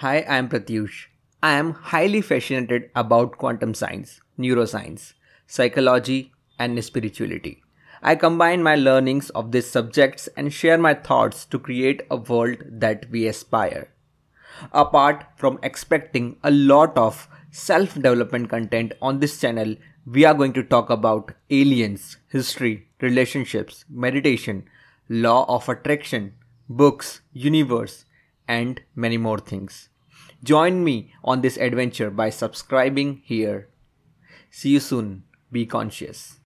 Hi, I am Pratyush. I am highly fascinated about quantum science, neuroscience, psychology, and spirituality. I combine my learnings of these subjects and share my thoughts to create a world that we aspire. Apart from expecting a lot of self development content on this channel, we are going to talk about aliens, history, relationships, meditation, law of attraction, books, universe, and many more things. Join me on this adventure by subscribing here. See you soon. Be conscious.